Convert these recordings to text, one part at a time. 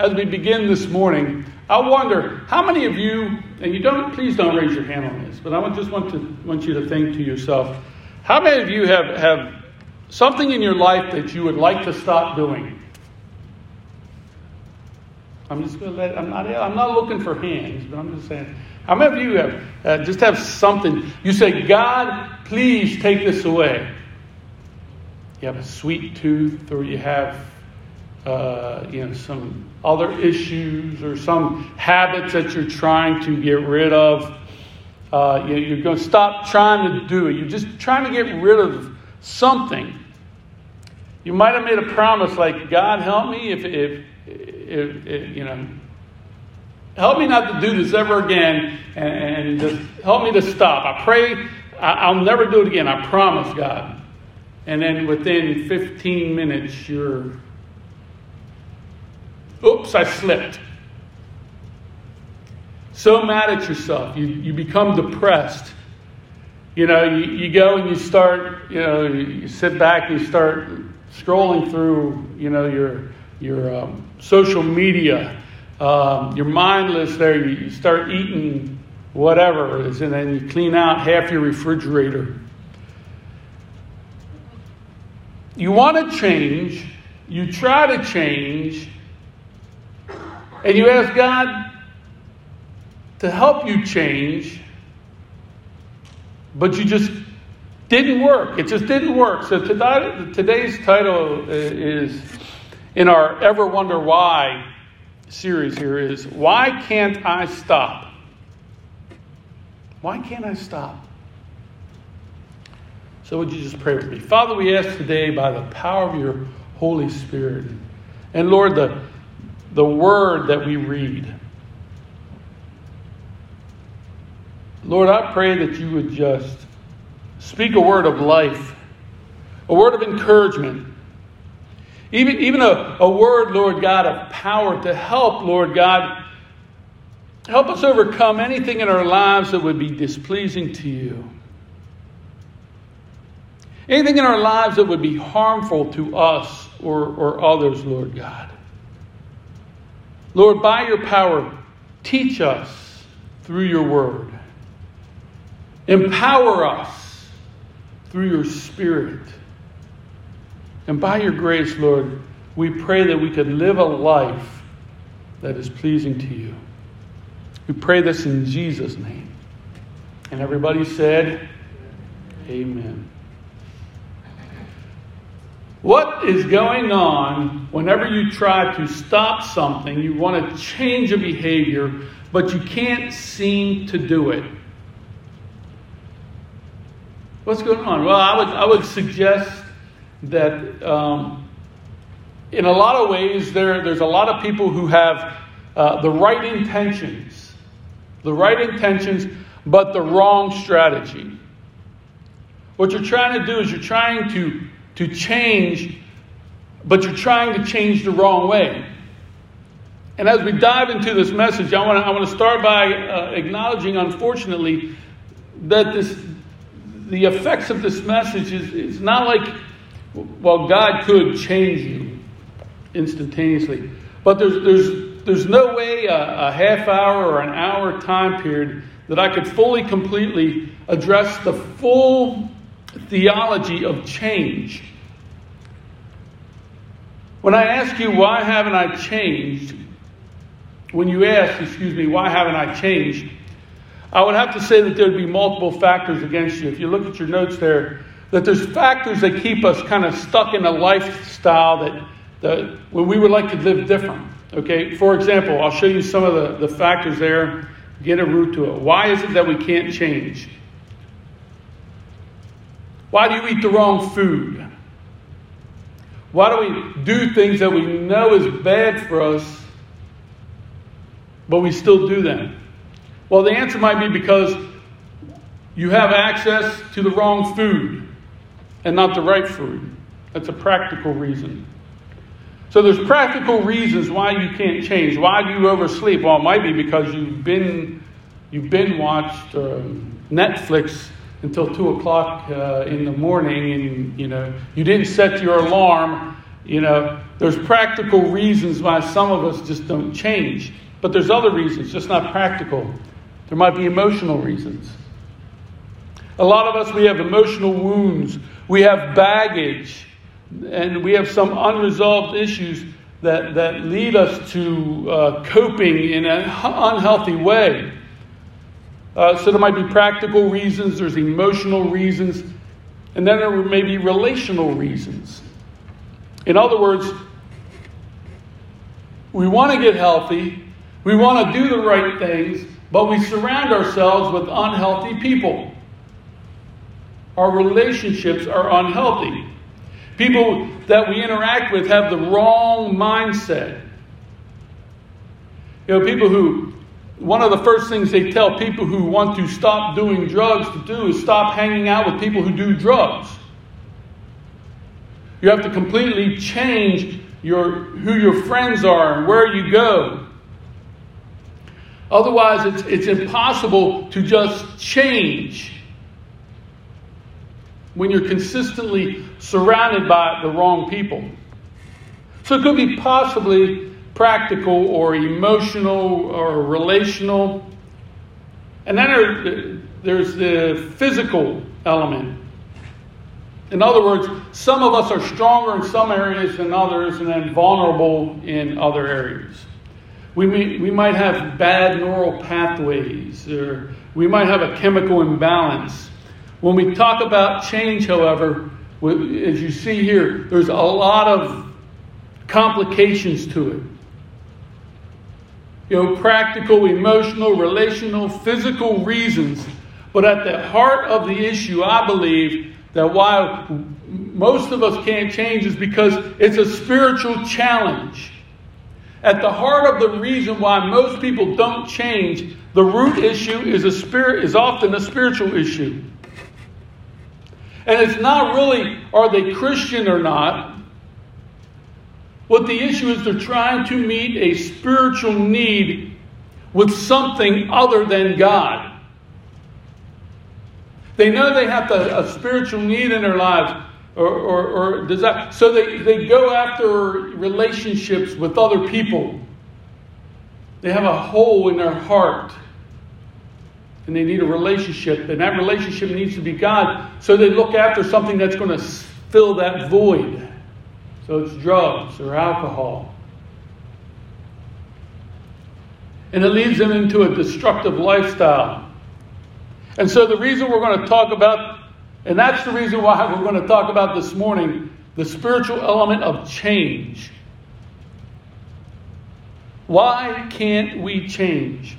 as we begin this morning, I wonder how many of you, and you don't, please don't raise your hand on this, but I just want to want you to think to yourself, how many of you have, have something in your life that you would like to stop doing? I'm just going to let, I'm not, I'm not looking for hands, but I'm just saying, how many of you have, uh, just have something, you say, God, please take this away. You have a sweet tooth, or you have, uh, you know, some other issues, or some habits that you're trying to get rid of. Uh, you, are going to stop trying to do it. You're just trying to get rid of something. You might have made a promise like, God, help me if, if it, it, you know, help me not to do this ever again and, and just help me to stop. I pray I, will never do it again. I promise, God. And then within 15 minutes, you're, oops, I slipped. So mad at yourself. You, you become depressed. You know, you, you go and you start, you know, you sit back and you start scrolling through, you know, your your um, social media, um, you're mindless there. You, you start eating whatever and then you clean out half your refrigerator. You want to change, you try to change, and you ask God to help you change, but you just didn't work. It just didn't work. So today, today's title uh, is in our Ever Wonder Why series here is Why Can't I Stop? Why can't I stop? So, would you just pray with me? Father, we ask today by the power of your Holy Spirit, and Lord, the, the word that we read. Lord, I pray that you would just speak a word of life, a word of encouragement, even, even a, a word, Lord God, of power to help, Lord God, help us overcome anything in our lives that would be displeasing to you. Anything in our lives that would be harmful to us or, or others, Lord God. Lord, by your power, teach us through your word. Empower us through your spirit. And by your grace, Lord, we pray that we could live a life that is pleasing to you. We pray this in Jesus' name. And everybody said, Amen. What is going on whenever you try to stop something, you want to change a behavior, but you can't seem to do it? What's going on? Well, I would, I would suggest that um, in a lot of ways there, there's a lot of people who have uh, the right intentions, the right intentions, but the wrong strategy. What you're trying to do is you're trying to, to change, but you're trying to change the wrong way. And as we dive into this message, I want to, I want to start by uh, acknowledging, unfortunately, that this, the effects of this message is, is not like well, God could change you instantaneously. But there's, there's, there's no way a, a half hour or an hour time period that I could fully, completely address the full theology of change. When I ask you, why haven't I changed? When you ask, excuse me, why haven't I changed? I would have to say that there would be multiple factors against you. If you look at your notes there, that there's factors that keep us kind of stuck in a lifestyle that, that when we would like to live different. Okay, for example, I'll show you some of the, the factors there, get a root to it. Why is it that we can't change? Why do you eat the wrong food? Why do we do things that we know is bad for us, but we still do them? Well, the answer might be because you have access to the wrong food and not the right food. That's a practical reason. So there's practical reasons why you can't change. Why do you oversleep? Well, it might be because you've been you've been watched uh, Netflix until two o'clock uh, in the morning, and you know you didn't set your alarm, you know, there's practical reasons why some of us just don't change. But there's other reasons, just not practical. There might be emotional reasons. A lot of us, we have emotional wounds, we have baggage, and we have some unresolved issues that, that lead us to uh, coping in an unhealthy way. Uh, so there might be practical reasons, there's emotional reasons, and then there may be relational reasons. In other words, we want to get healthy, we want to do the right things, but we surround ourselves with unhealthy people. Our relationships are unhealthy. People that we interact with have the wrong mindset. You know, people who, one of the first things they tell people who want to stop doing drugs to do is stop hanging out with people who do drugs. You have to completely change your, who your friends are and where you go. Otherwise, it's, it's impossible to just change when you're consistently surrounded by the wrong people. So it could be possibly practical or emotional or relational. And then there's the physical element. In other words, some of us are stronger in some areas than others and then vulnerable in other areas. We, may, we might have bad neural pathways, or we might have a chemical imbalance. When we talk about change, however, as you see here, there's a lot of complications to it. You know, practical, emotional, relational, physical reasons. But at the heart of the issue, I believe that why most of us can't change is because it's a spiritual challenge. At the heart of the reason why most people don't change, the root issue is a spirit is often a spiritual issue. And it's not really are they Christian or not. What the issue is they're trying to meet a spiritual need with something other than God. They know they have to, a spiritual need in their lives, or, or, or desire. So they, they go after relationships with other people. They have a hole in their heart. And they need a relationship. And that relationship needs to be God. So they look after something that's going to fill that void. So it's drugs or alcohol. And it leads them into a destructive lifestyle. And so the reason we're going to talk about and that's the reason why we're going to talk about this morning the spiritual element of change. Why can't we change?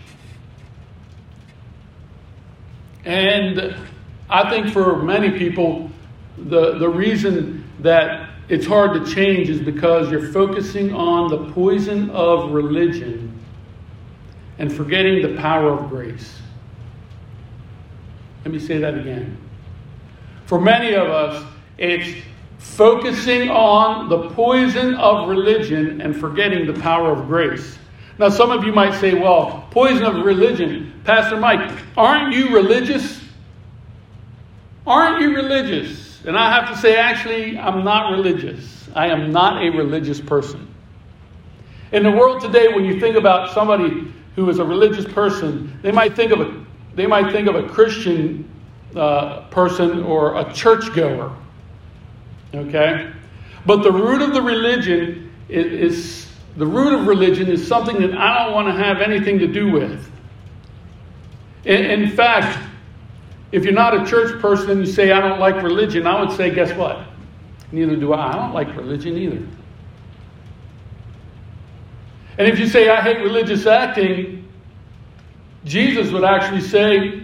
And I think for many people, the, the reason that it's hard to change is because you're focusing on the poison of religion and forgetting the power of grace. Let me say that again. For many of us, it's focusing on the poison of religion and forgetting the power of grace. Now, some of you might say, well, poison of religion. Pastor Mike, aren't you religious? Aren't you religious? And I have to say, actually, I'm not religious. I am not a religious person. In the world today, when you think about somebody who is a religious person, they might think of a, they might think of a Christian uh, person or a churchgoer. Okay? But the root of the religion is, is, the root of religion is something that I don't want to have anything to do with. In, in fact, if you're not a church person and you say, I don't like religion, I would say, guess what? Neither do I. I don't like religion either. And if you say, I hate religious acting, Jesus would actually say,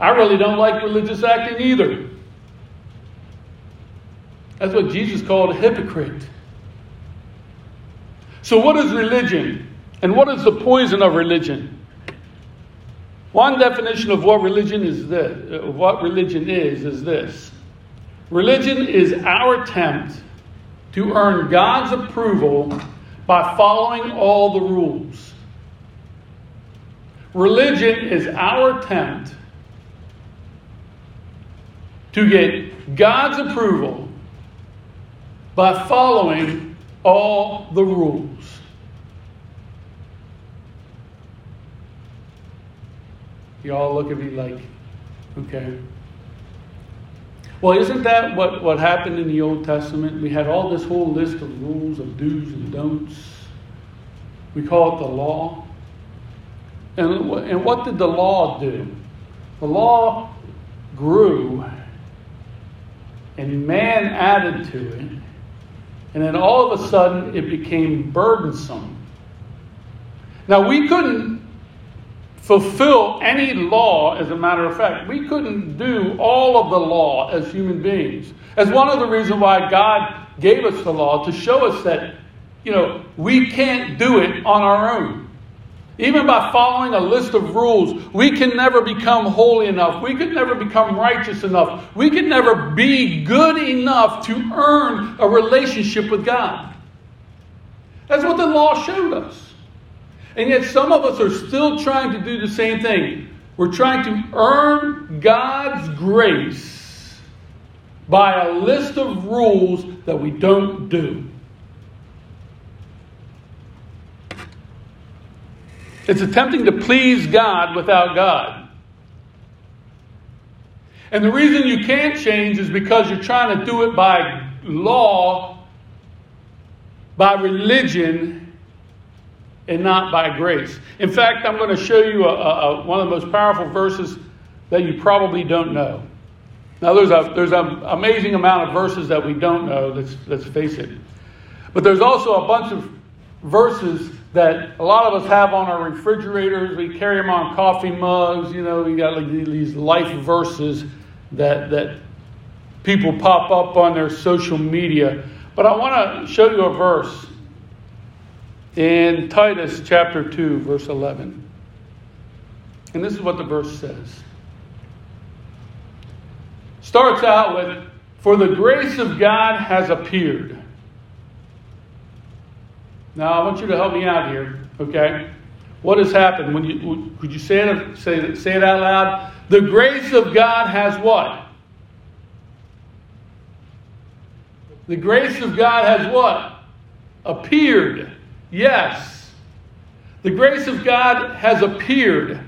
I really don't like religious acting either. That's what Jesus called a hypocrite. So, what is religion? And what is the poison of religion? One definition of what religion is this, of uh, what religion is, is this. Religion is our attempt to earn God's approval by following all the rules. Religion is our attempt to get God's approval by following all the rules. You all look at me like, okay. Well, isn't that what, what happened in the Old Testament? We had all this whole list of rules of do's and don'ts. We call it the law. And, and what did the law do? The law grew, and man added to it, and then all of a sudden it became burdensome. Now, we couldn't fulfill any law, as a matter of fact. We couldn't do all of the law as human beings. As one of the reasons why God gave us the law to show us that, you know, we can't do it on our own. Even by following a list of rules, we can never become holy enough. We could never become righteous enough. We could never be good enough to earn a relationship with God. That's what the law showed us. And yet, some of us are still trying to do the same thing. We're trying to earn God's grace by a list of rules that we don't do. It's attempting to please God without God. And the reason you can't change is because you're trying to do it by law, by religion, and not by grace. In fact, I'm going to show you a, a, one of the most powerful verses that you probably don't know. Now, there's a there's an amazing amount of verses that we don't know. Let's let's face it. But there's also a bunch of verses that a lot of us have on our refrigerators. We carry them on coffee mugs. You know, we got like these life verses that that people pop up on their social media. But I want to show you a verse in Titus chapter 2, verse 11. And this is what the verse says. Starts out with, For the grace of God has appeared. Now, I want you to help me out here, okay? What has happened? When you, could you say it, say, it, say it out loud? The grace of God has what? The grace of God has what? Appeared. Yes. The grace of God has appeared.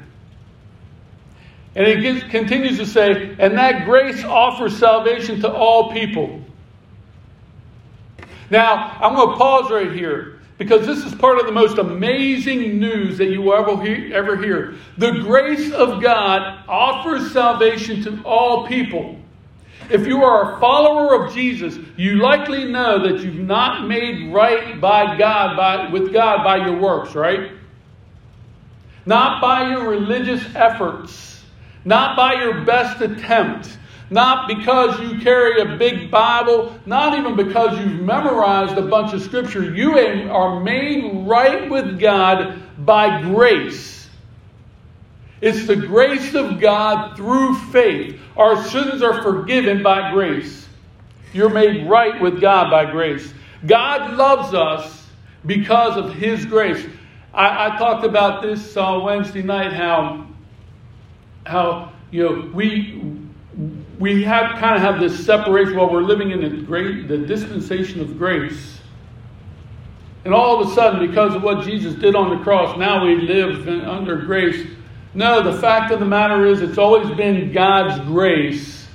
And it gets, continues to say, and that grace offers salvation to all people. Now, I'm going to pause right here because this is part of the most amazing news that you will ever hear, ever hear. The grace of God offers salvation to all people. If you are a follower of Jesus, you likely know that you've not made right by God by, with God by your works, right? Not by your religious efforts, not by your best attempt, not because you carry a big Bible, not even because you've memorized a bunch of scripture. You are made right with God by grace. It's the grace of God through faith. Our sins are forgiven by grace. You're made right with God by grace. God loves us because of His grace. I, I talked about this on Wednesday night how, how you know, we, we have kind of have this separation while we're living in the, great, the dispensation of grace. And all of a sudden, because of what Jesus did on the cross, now we live under grace no, the fact of the matter is, it's always been God's grace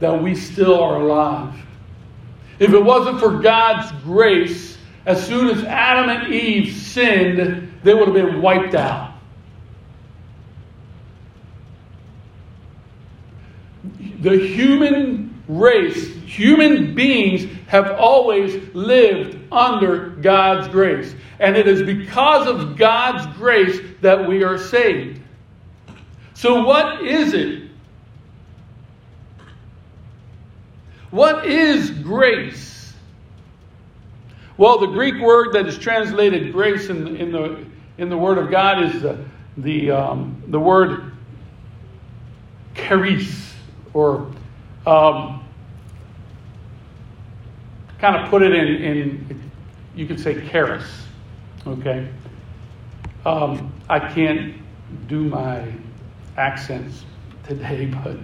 that we still are alive. If it wasn't for God's grace, as soon as Adam and Eve sinned, they would have been wiped out. The human race, human beings have always lived under God's grace. And it is because of God's grace that we are saved. So, what is it? What is grace? Well, the Greek word that is translated grace in, in, the, in the Word of God is the, the, um, the word charis, or um, kind of put it in, in you could say charis. Okay? Um, I can't do my accents today, but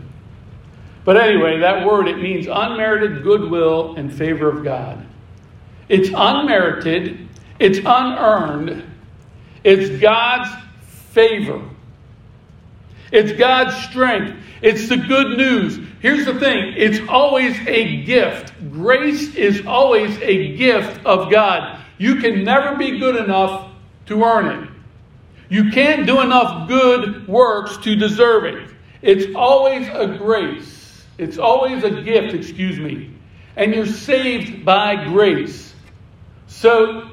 but anyway, that word it means unmerited goodwill in favor of God. It's unmerited, it's unearned, it's God's favor, it's God's strength, it's the good news. Here's the thing it's always a gift. Grace is always a gift of God. You can never be good enough to earn it. You can't do enough good works to deserve it. It's always a grace. It's always a gift, excuse me. And you're saved by grace. So,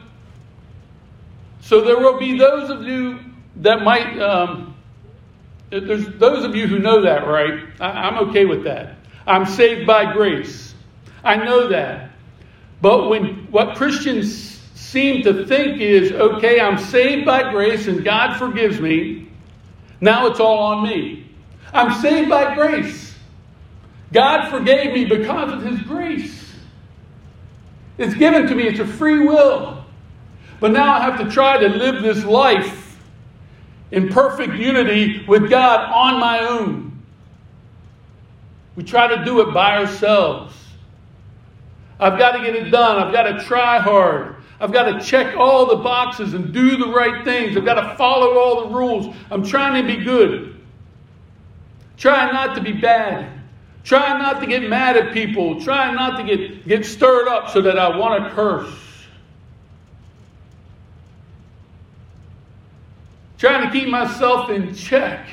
so there will be those of you that might, um, there's those of you who know that, right? I, I'm okay with that. I'm saved by grace. I know that. But when what Christians seem to think is okay, I'm saved by grace and God forgives me. Now it's all on me. I'm saved by grace. God forgave me because of His grace. It's given to me, it's a free will. But now I have to try to live this life in perfect unity with God on my own. We try to do it by ourselves. I've got to get it done. I've got to try hard. I've got to check all the boxes and do the right things. I've got to follow all the rules. I'm trying to be good. Trying not to be bad. Trying not to get mad at people. Trying not to get, get stirred up so that I want to curse. Trying to keep myself in check.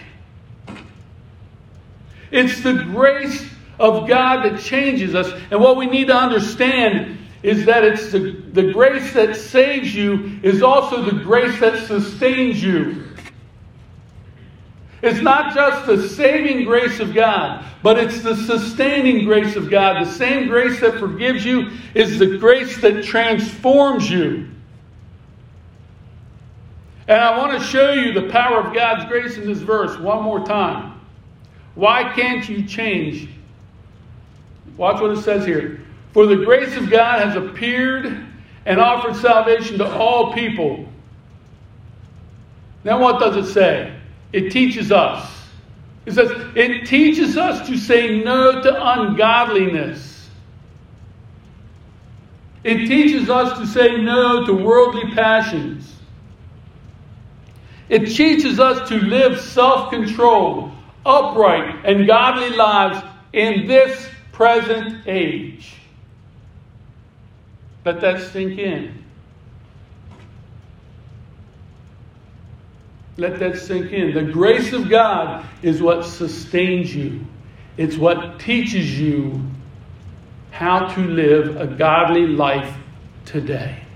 It's the grace of God that changes us. And what we need to understand is that it's the, the grace that saves you is also the grace that sustains you. It's not just the saving grace of God, but it's the sustaining grace of God. The same grace that forgives you is the grace that transforms you. And I want to show you the power of God's grace in this verse one more time. Why can't you change? Watch what it says here. For the grace of God has appeared and offered salvation to all people. Now, what does it say? It teaches us. It says, it teaches us to say no to ungodliness. It teaches us to say no to worldly passions. It teaches us to live self controlled, upright, and godly lives in this present age. Let that sink in. Let that sink in. The grace of God is what sustains you, it's what teaches you how to live a godly life today.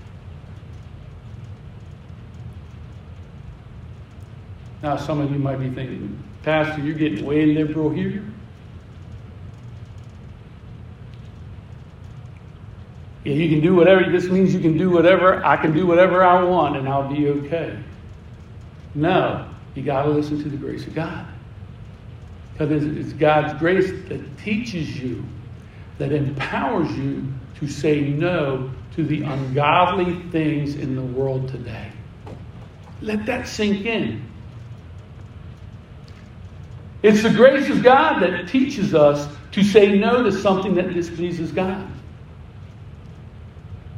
Now, some of you might be thinking, Pastor, you're getting way liberal here. Yeah, you can do whatever, this means you can do whatever, I can do whatever I want and I'll be okay. No, you got to listen to the grace of God. Because it's God's grace that teaches you, that empowers you to say no to the ungodly things in the world today. Let that sink in. It's the grace of God that teaches us to say no to something that displeases God.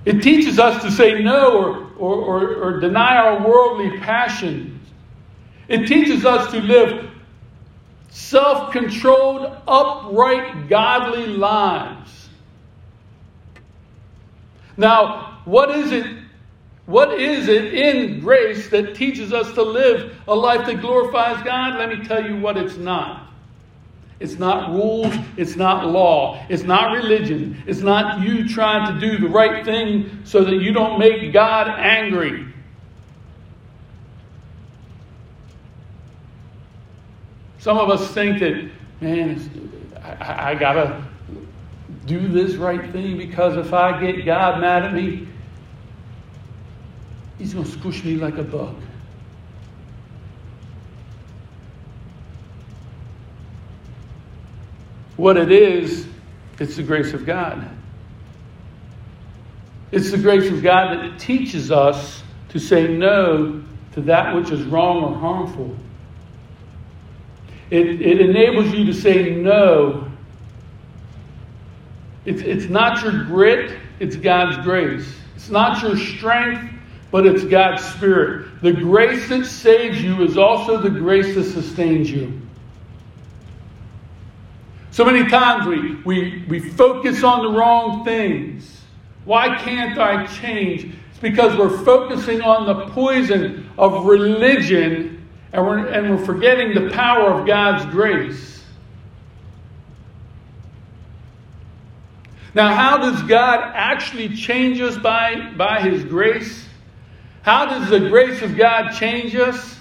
It teaches us to say no or, or, or, or deny our worldly passions. It teaches us to live self controlled, upright, godly lives. Now, what is it? What is it in grace that teaches us to live a life that glorifies God? Let me tell you what it's not. It's not rules. It's not law. It's not religion. It's not you trying to do the right thing so that you don't make God angry. Some of us think that, man, I, I got to do this right thing because if I get God mad at me, he's going to squish me like a bug. What it is, it's the grace of God. It's the grace of God that it teaches us to say no to that which is wrong or harmful. It, it enables you to say no. It's, it's not your grit, it's God's grace. It's not your strength, but it's God's Spirit. The grace that saves you is also the grace that sustains you. So many times we, we, we focus on the wrong things. Why can't I change? It's because we're focusing on the poison of religion and we're, and we're forgetting the power of God's grace. Now, how does God actually change us by, by His grace? How does the grace of God change us?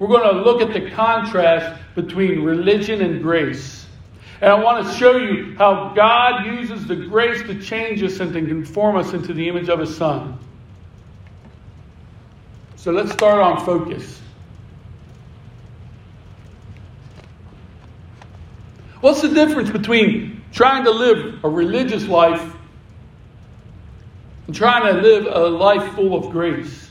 We're going to look at the contrast between religion and grace. And I want to show you how God uses the grace to change us and to conform us into the image of His Son. So let's start on focus. What's the difference between trying to live a religious life and trying to live a life full of grace?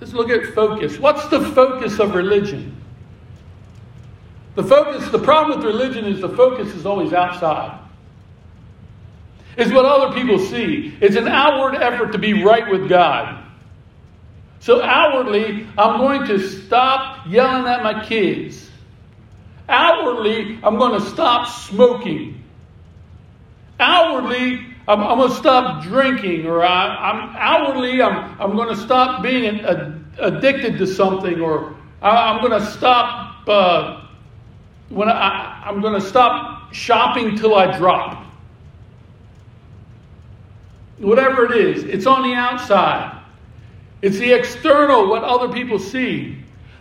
Let's look at focus. What's the focus of religion? The focus, the problem with religion is the focus is always outside. It's what other people see. It's an outward effort to be right with God. So outwardly, I'm going to stop yelling at my kids. Outwardly, I'm going to stop smoking. Outwardly, I'm, I'm going to stop drinking, or I, am outwardly, I'm, I'm going to stop being addicted to something, or I, am going to stop uh, when I, I'm going to stop shopping till I drop. Whatever it is, it's on the outside. It's the external, what other people see.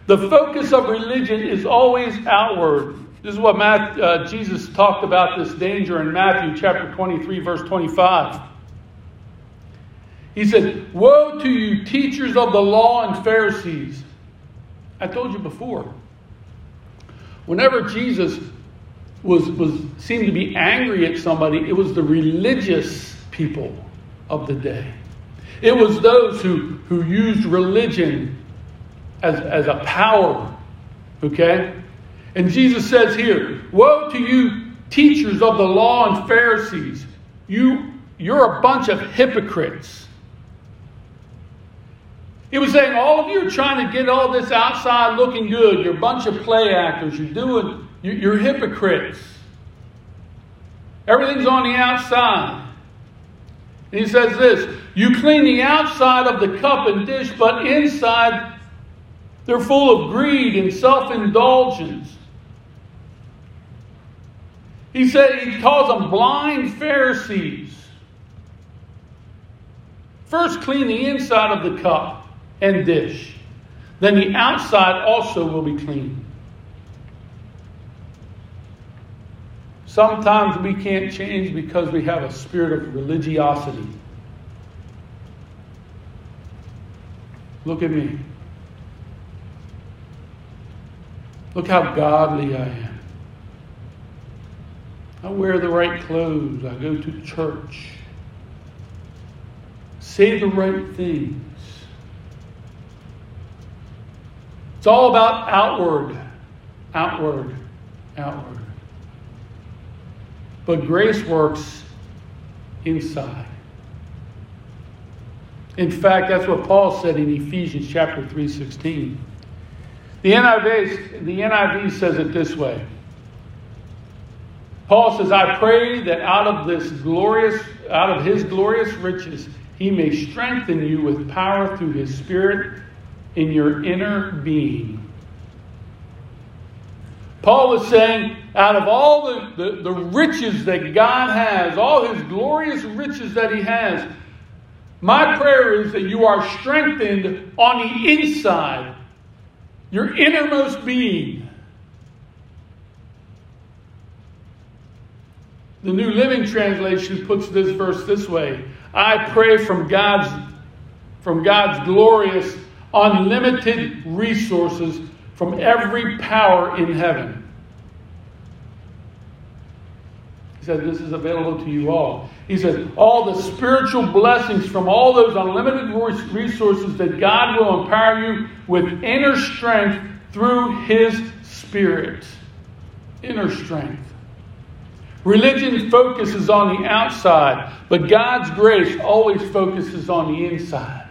The focus of religion is always outward. This is what Matt, uh, Jesus talked about this danger in Matthew chapter 23, verse 25. He said, Woe to you, teachers of the law and Pharisees. I told you before. Whenever Jesus was, was seemed to be angry at somebody, it was the religious people of the day. It was those who, who used religion as, as a power. Okay? And Jesus says here, Woe to you, teachers of the law and Pharisees! You, you're a bunch of hypocrites. He was saying, all of you are trying to get all this outside looking good. You're a bunch of play actors. You're doing, you're hypocrites. Everything's on the outside. And he says this You clean the outside of the cup and dish, but inside they're full of greed and self indulgence. He said he calls them blind Pharisees. First, clean the inside of the cup and dish. Then the outside also will be clean. Sometimes we can't change because we have a spirit of religiosity. Look at me. Look how godly I am. I wear the right clothes. I go to church. Say the right things. It's all about outward, outward, outward. But grace works inside. In fact, that's what Paul said in Ephesians chapter 3:16. The NIV, the NIV says it this way. Paul says, I pray that out of this glorious, out of his glorious riches, he may strengthen you with power through his spirit in your inner being. Paul was saying, out of all the, the, the, riches that God has, all his glorious riches that he has, my prayer is that you are strengthened on the inside, your innermost being. The New Living Translation puts this verse this way I pray from God's, from God's glorious unlimited resources from every power in heaven. He said, This is available to you all. He said, All the spiritual blessings from all those unlimited resources that God will empower you with inner strength through His Spirit. Inner strength. Religion focuses on the outside, but God's grace always focuses on the inside.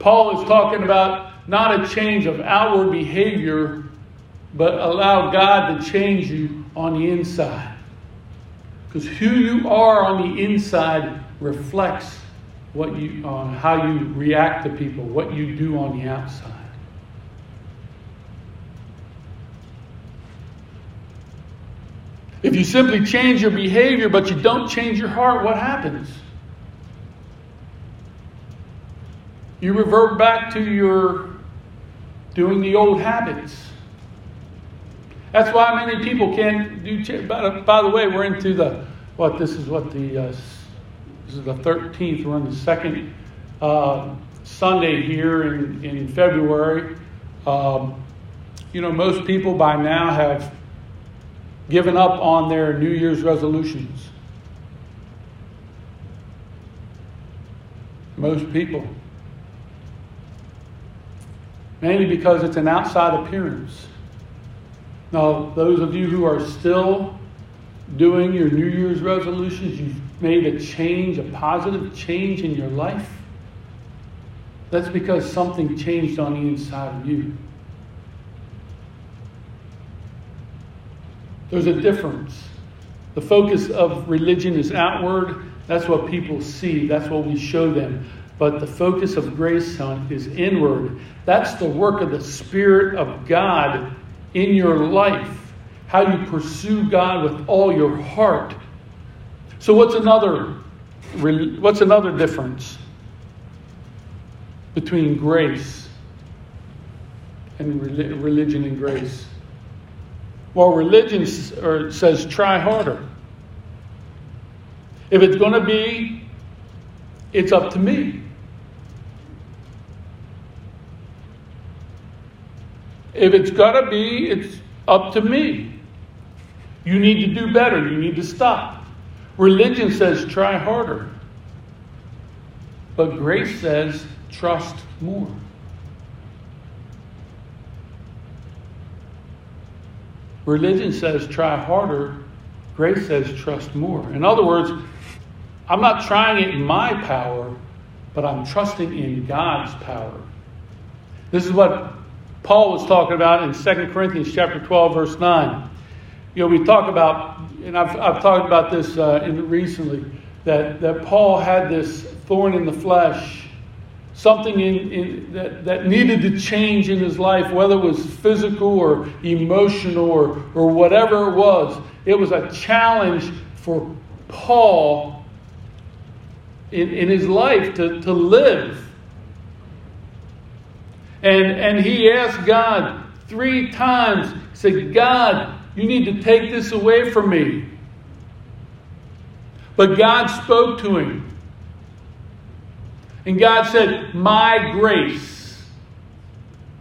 Paul is talking about not a change of outward behavior, but allow God to change you on the inside. Because who you are on the inside reflects what you, uh, how you react to people, what you do on the outside. If you simply change your behavior but you don't change your heart, what happens? You revert back to your doing the old habits. That's why many people can't do. By, by the way, we're into the what? This is what the uh, this is the 13th. We're on the second uh, Sunday here in, in February. Um, you know, most people by now have given up on their New Year's resolutions. Most people. Mainly because it's an outside appearance. Now, those of you who are still doing your New Year's resolutions, you've made a change, a positive change in your life. That's because something changed on the inside of you. There's a difference. The focus of religion is outward. That's what people see. That's what we show them. But the focus of grace, son, is inward. That's the work of the Spirit of God in your life, how you pursue God with all your heart. So what's another what's another difference between grace and religion and grace? Well, religion says try harder. If it's going to be, it's up to me. If it's got to be, it's up to me. You need to do better. You need to stop. Religion says try harder. But grace says trust more. Religion says try harder. Grace says trust more. In other words, I'm not trying it in my power, but I'm trusting in God's power. This is what Paul was talking about in 2 Corinthians chapter 12, verse 9. You know, we talk about, and I've, I've talked about this uh, in, recently, that, that Paul had this thorn in the flesh, something in, in, that, that needed to change in his life, whether it was physical or emotional or, or whatever it was. It was a challenge for Paul in, in his life to, to live and, and he asked God three times, said, God, you need to take this away from me. But God spoke to him. And God said, My grace,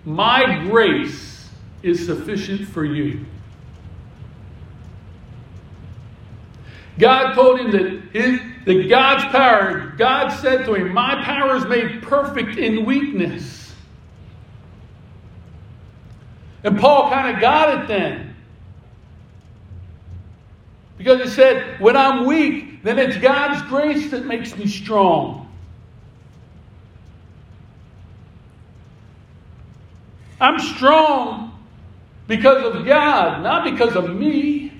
my grace is sufficient for you. God told him that, his, that God's power, God said to him, My power is made perfect in weakness. And Paul kind of got it then. Because he said, when I'm weak, then it's God's grace that makes me strong. I'm strong because of God, not because of me.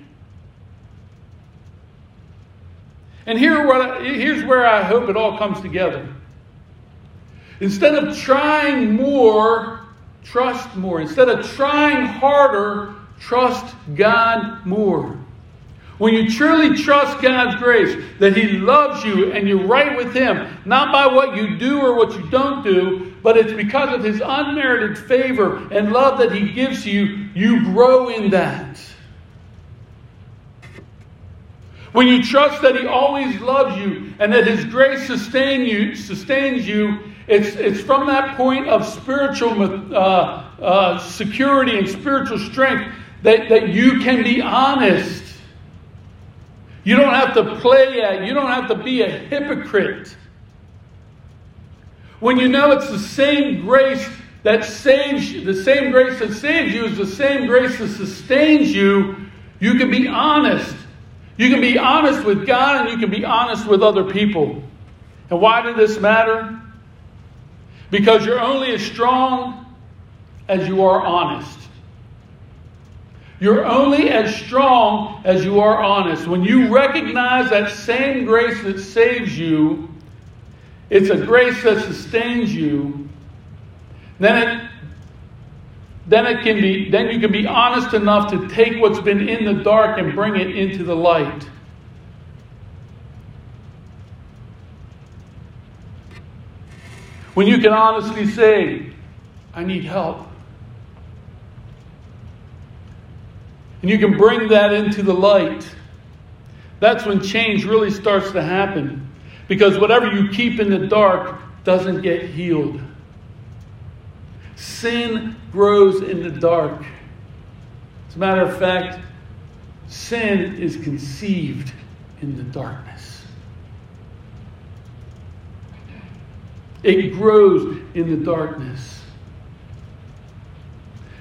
And here what I, here's where I hope it all comes together. Instead of trying more Trust more. Instead of trying harder, trust God more. When you truly trust God's grace, that He loves you and you're right with Him, not by what you do or what you don't do, but it's because of His unmerited favor and love that He gives you, you grow in that. When you trust that He always loves you and that His grace sustain you, sustains you, it's, it's from that point of spiritual uh, uh, security and spiritual strength that, that you can be honest. You don't have to play at, you don't have to be a hypocrite. when you know it's the same grace that saves you, the same grace that saves you is the same grace that sustains you, you can be honest. You can be honest with God and you can be honest with other people. And why did this matter? Because you're only as strong as you are honest. You're only as strong as you are honest. When you recognize that same grace that saves you, it's a grace that sustains you, then it then it can be then you can be honest enough to take what's been in the dark and bring it into the light. When you can honestly say, I need help. And you can bring that into the light. That's when change really starts to happen. Because whatever you keep in the dark doesn't get healed. Sin grows in the dark. As a matter of fact, sin is conceived in the darkness. It grows in the darkness.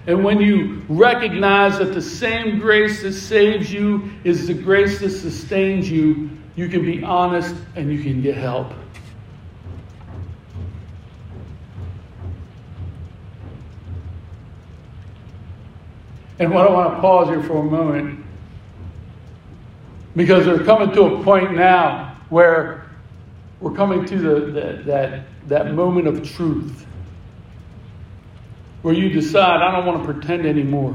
And when you recognize that the same grace that saves you is the grace that sustains you, you can be honest and you can get help. And what I want to pause here for a moment because we're coming to a point now where we're coming to the, the, that, that moment of truth where you decide, I don't want to pretend anymore.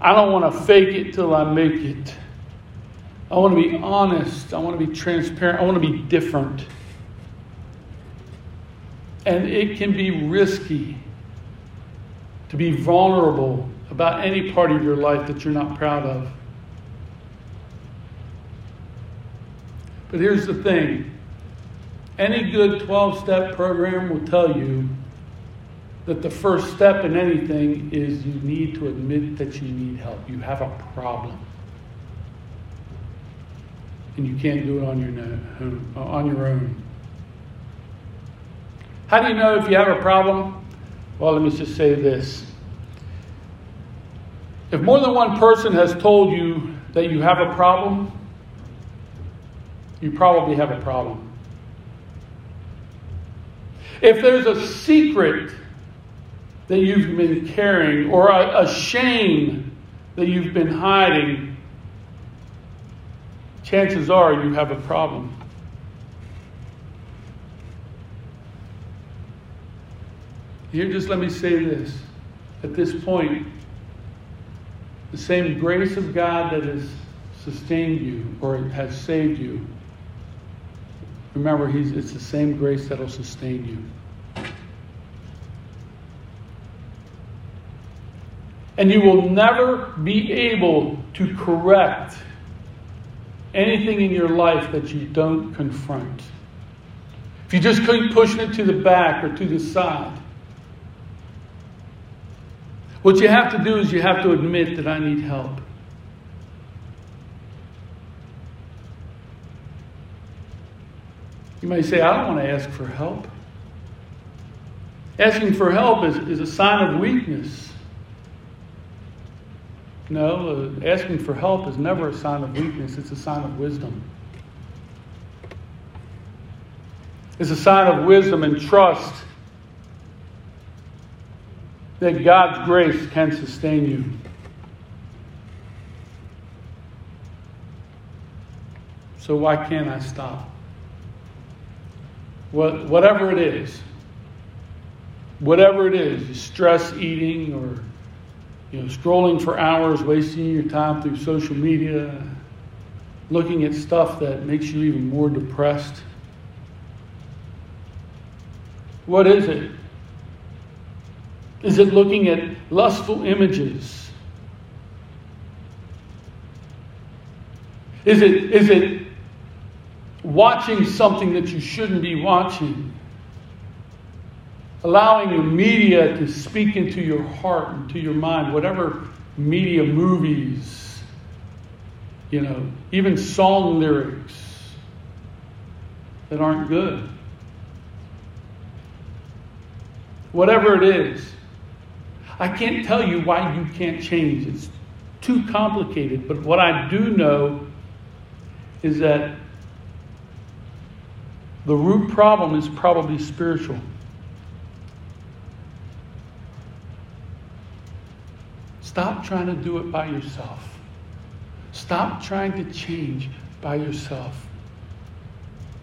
I don't want to fake it till I make it. I want to be honest. I want to be transparent. I want to be different. And it can be risky to be vulnerable about any part of your life that you're not proud of. But here's the thing any good 12 step program will tell you that the first step in anything is you need to admit that you need help. You have a problem. And you can't do it on your, own, on your own. How do you know if you have a problem? Well, let me just say this. If more than one person has told you that you have a problem, you probably have a problem. If there's a secret that you've been carrying or a, a shame that you've been hiding, chances are you have a problem. Here, just let me say this. At this point, the same grace of God that has sustained you or has saved you, remember, it's the same grace that will sustain you. And you will never be able to correct anything in your life that you don't confront. If you just keep pushing it to the back or to the side, what you have to do is you have to admit that I need help. You may say, I don't want to ask for help. Asking for help is, is a sign of weakness. No, uh, asking for help is never a sign of weakness, it's a sign of wisdom. It's a sign of wisdom and trust that God's grace can sustain you. So why can't I stop? What, whatever it is, whatever it is, stress eating or you know, scrolling for hours, wasting your time through social media, looking at stuff that makes you even more depressed. What is it? Is it looking at lustful images? Is it, is it watching something that you shouldn't be watching? Allowing the media to speak into your heart and to your mind, whatever media movies, you know, even song lyrics that aren't good. whatever it is. I can't tell you why you can't change. It's too complicated. But what I do know is that the root problem is probably spiritual. Stop trying to do it by yourself. Stop trying to change by yourself.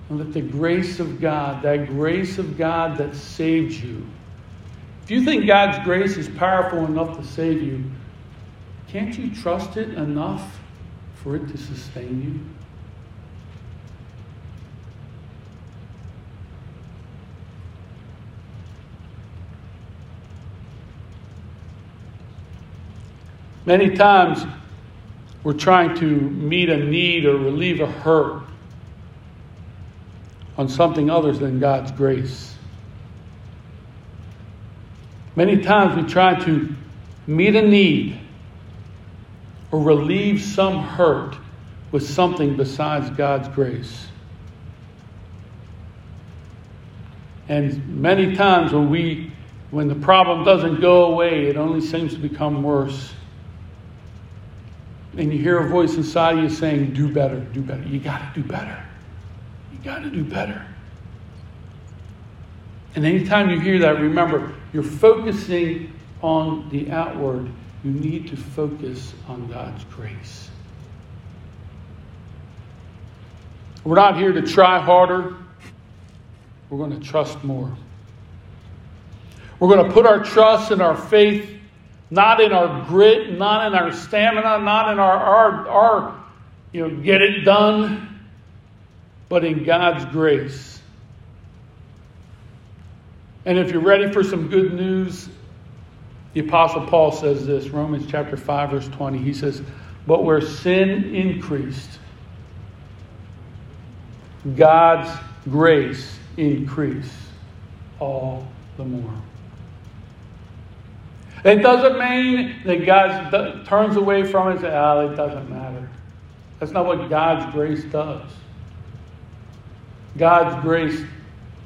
And let the grace of God, that grace of God that saved you, if you think God's grace is powerful enough to save you, can't you trust it enough for it to sustain you? Many times we're trying to meet a need or relieve a hurt on something other than God's grace. Many times we try to meet a need or relieve some hurt with something besides God's grace. And many times when we when the problem doesn't go away, it only seems to become worse. And you hear a voice inside of you saying, Do better, do better. You got to do better. You got to do better. And anytime you hear that, remember, you're focusing on the outward. You need to focus on God's grace. We're not here to try harder. We're going to trust more. We're going to put our trust and our faith not in our grit, not in our stamina, not in our, our, our you know, get it done, but in God's grace. And if you're ready for some good news, the Apostle Paul says this Romans chapter 5, verse 20. He says, But where sin increased, God's grace increased all the more. It doesn't mean that God turns away from it and says, oh, ah, it doesn't matter. That's not what God's grace does. God's grace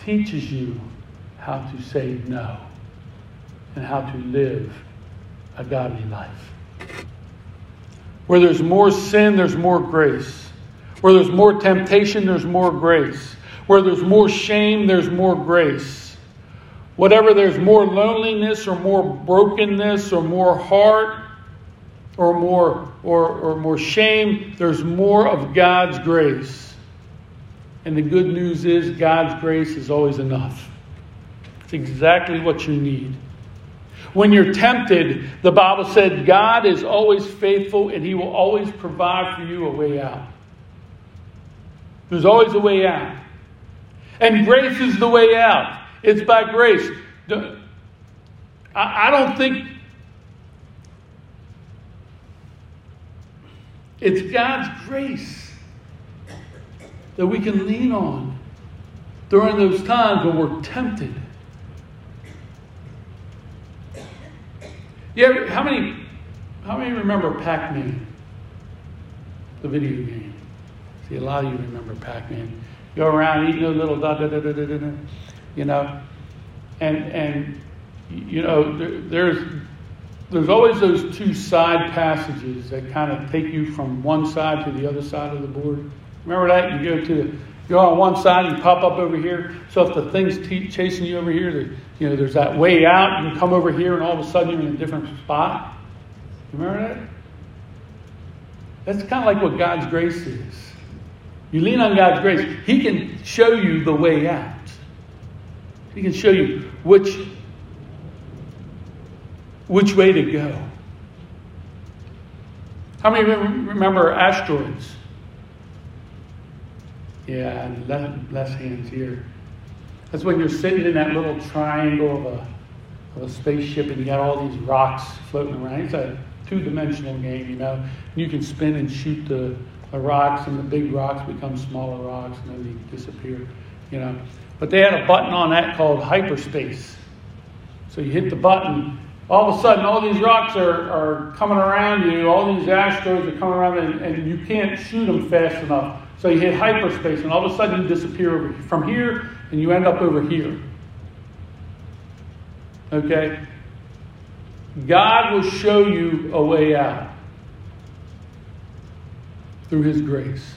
teaches you how to say no and how to live a godly life. Where there's more sin, there's more grace. Where there's more temptation, there's more grace. Where there's more shame, there's more grace. Whatever there's more loneliness or more brokenness or more heart or more or, or more shame, there's more of God's grace. And the good news is God's grace is always enough. It's exactly what you need. When you're tempted, the Bible said God is always faithful and He will always provide for you a way out. There's always a way out. And grace is the way out. It's by grace. I don't think it's God's grace that we can lean on during those times when we're tempted. Yeah, how many how many remember Pac-Man? The video game. See, a lot of you remember Pac-Man. Go around eating a little da da da da da da, you know, and and you know there, there's there's always those two side passages that kind of take you from one side to the other side of the board. Remember that you go to you go on one side and pop up over here. So if the thing's t- chasing you over here, you know, there's that way out. You come over here, and all of a sudden you're in a different spot. Remember that? That's kind of like what God's grace is. You lean on God's grace, He can show you the way out. He can show you which which way to go. How many remember asteroids? Yeah, less, less hands here. That's when you're sitting in that little triangle of a, of a spaceship and you got all these rocks floating around. It's a two dimensional game, you know. You can spin and shoot the, the rocks, and the big rocks become smaller rocks and then they disappear, you know. But they had a button on that called hyperspace. So you hit the button, all of a sudden, all these rocks are, are coming around you, all these asteroids are coming around, and, and you can't shoot them fast enough. So you hit hyperspace, and all of a sudden you disappear from here, and you end up over here. Okay? God will show you a way out through His grace.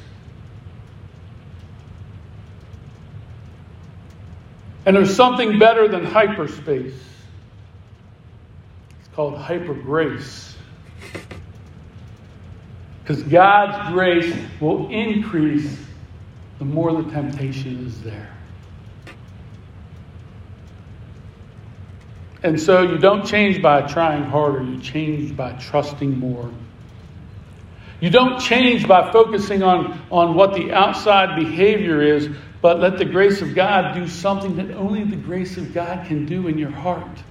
And there's something better than hyperspace. It's called hyper grace. Because God's grace will increase the more the temptation is there. And so you don't change by trying harder, you change by trusting more. You don't change by focusing on, on what the outside behavior is, but let the grace of God do something that only the grace of God can do in your heart.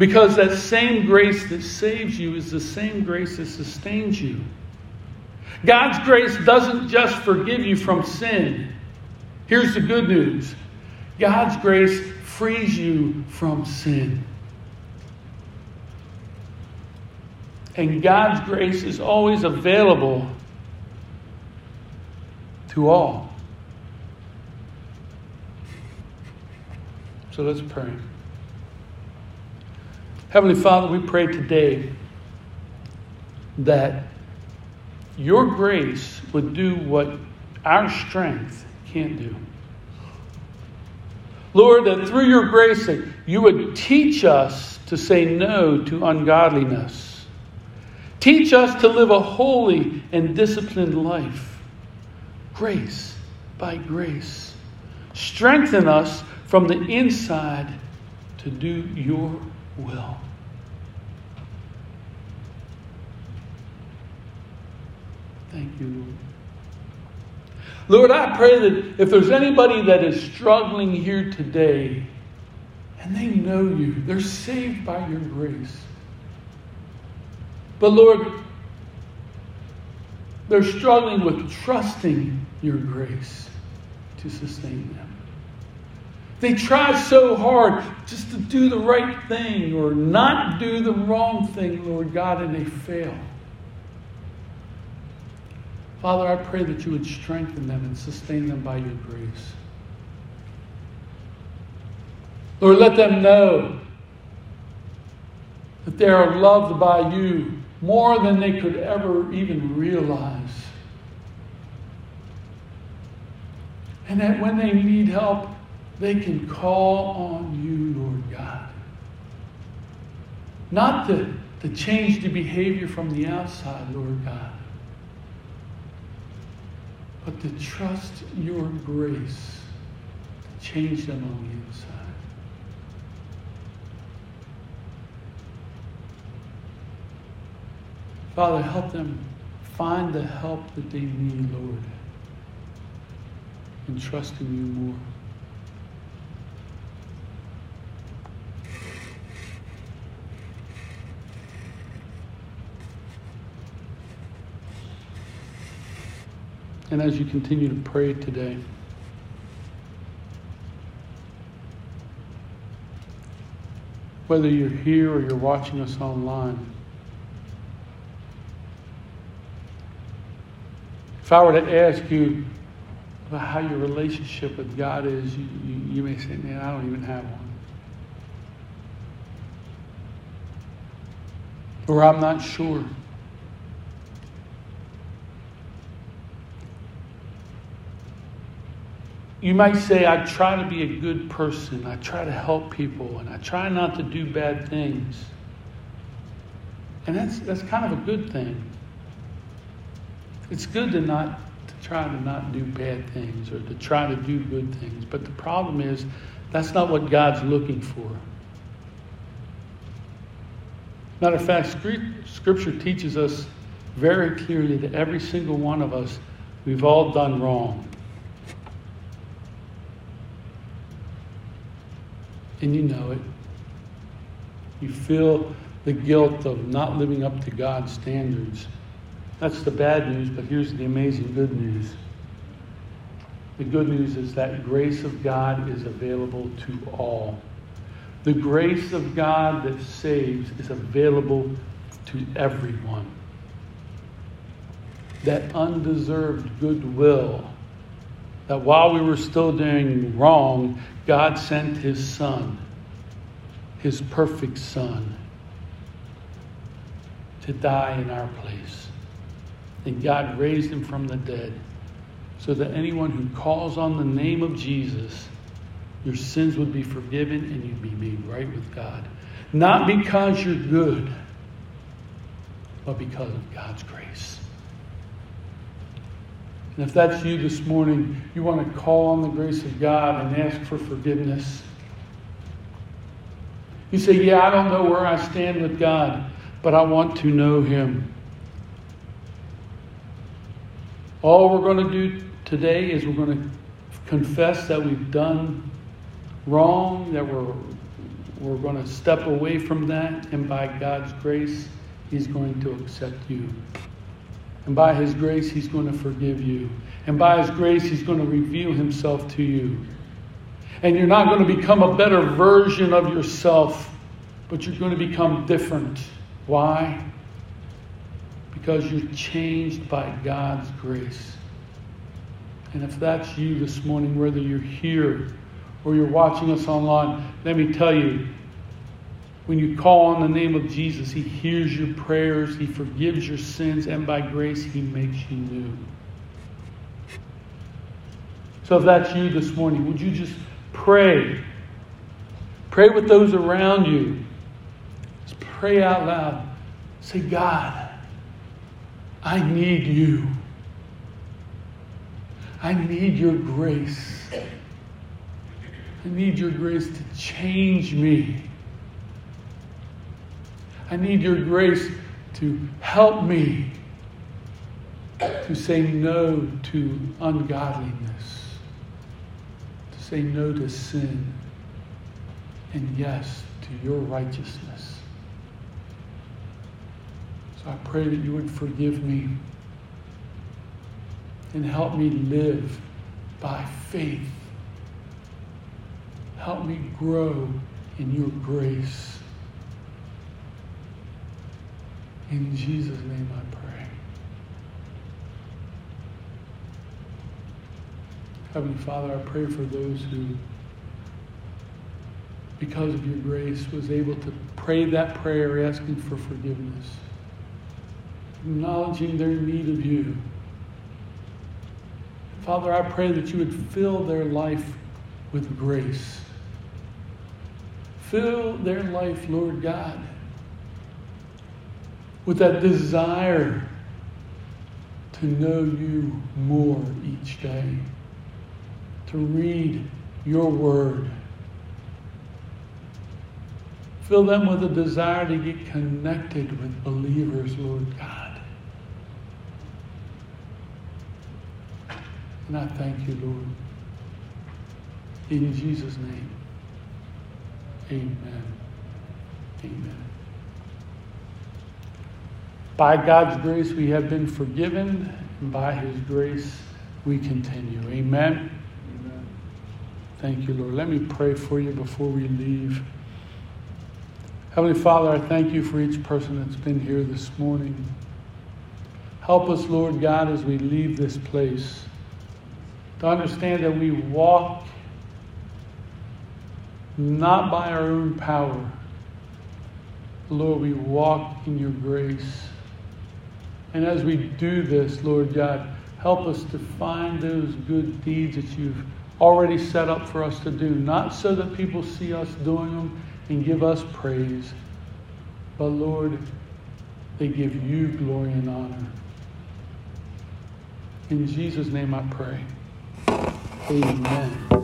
Because that same grace that saves you is the same grace that sustains you. God's grace doesn't just forgive you from sin. Here's the good news God's grace frees you from sin. And God's grace is always available to all. So let's pray. Heavenly Father, we pray today that your grace would do what our strength can't do. Lord, that through your grace that you would teach us to say no to ungodliness. Teach us to live a holy and disciplined life. Grace by grace. Strengthen us from the inside to do your will. Thank you, Lord. Lord, I pray that if there's anybody that is struggling here today and they know you, they're saved by your grace. But Lord, they're struggling with trusting your grace to sustain them. They try so hard just to do the right thing or not do the wrong thing, Lord God, and they fail. Father, I pray that you would strengthen them and sustain them by your grace. Lord, let them know that they are loved by you more than they could ever even realize. And that when they need help, they can call on you, Lord God. Not to, to change the behavior from the outside, Lord God, but to trust your grace to change them on the inside. Father, help them find the help that they need, Lord, and trust in you more. And as you continue to pray today. Whether you're here or you're watching us online, if I were to ask you about how your relationship with God is, you, you, you may say, man, I don't even have one. Or I'm not sure. You might say, I try to be a good person, I try to help people, and I try not to do bad things. And that's, that's kind of a good thing. It's good to not to try to not do bad things or to try to do good things. But the problem is that's not what God's looking for. Matter of fact, Scripture teaches us very clearly that every single one of us, we've all done wrong. And you know it. You feel the guilt of not living up to God's standards. That's the bad news, but here's the amazing good news. The good news is that grace of God is available to all. The grace of God that saves is available to everyone. That undeserved goodwill, that while we were still doing wrong, God sent his son his perfect Son to die in our place. And God raised him from the dead so that anyone who calls on the name of Jesus, your sins would be forgiven and you'd be made right with God. Not because you're good, but because of God's grace. And if that's you this morning, you want to call on the grace of God and ask for forgiveness. You say, Yeah, I don't know where I stand with God, but I want to know Him. All we're going to do today is we're going to confess that we've done wrong, that we're, we're going to step away from that, and by God's grace, He's going to accept you. And by His grace, He's going to forgive you. And by His grace, He's going to reveal Himself to you. And you're not going to become a better version of yourself, but you're going to become different. Why? Because you're changed by God's grace. And if that's you this morning, whether you're here or you're watching us online, let me tell you, when you call on the name of Jesus, He hears your prayers, He forgives your sins, and by grace, He makes you new. So if that's you this morning, would you just pray? Pray with those around you. Just pray out loud. Say, God, I need you. I need your grace. I need your grace to change me. I need your grace to help me to say no to ungodliness, to say no to sin, and yes to your righteousness. So I pray that you would forgive me and help me live by faith. Help me grow in your grace. In Jesus' name I pray. Heavenly Father, I pray for those who, because of your grace, was able to pray that prayer asking for forgiveness, acknowledging their need of you. Father, I pray that you would fill their life with grace. Fill their life, Lord God, with that desire to know you more each day, to read your word. Fill them with a desire to get connected with believers, Lord God. And I thank you, Lord. In Jesus' name, amen. Amen. By God's grace, we have been forgiven, and by His grace, we continue. Amen. Amen. Thank you, Lord. Let me pray for you before we leave. Heavenly Father, I thank you for each person that's been here this morning. Help us, Lord God, as we leave this place to understand that we walk not by our own power. Lord, we walk in your grace. And as we do this, Lord God, help us to find those good deeds that you've already set up for us to do, not so that people see us doing them and give us praise, but Lord, they give you glory and honor. In Jesus' name I pray. Amen.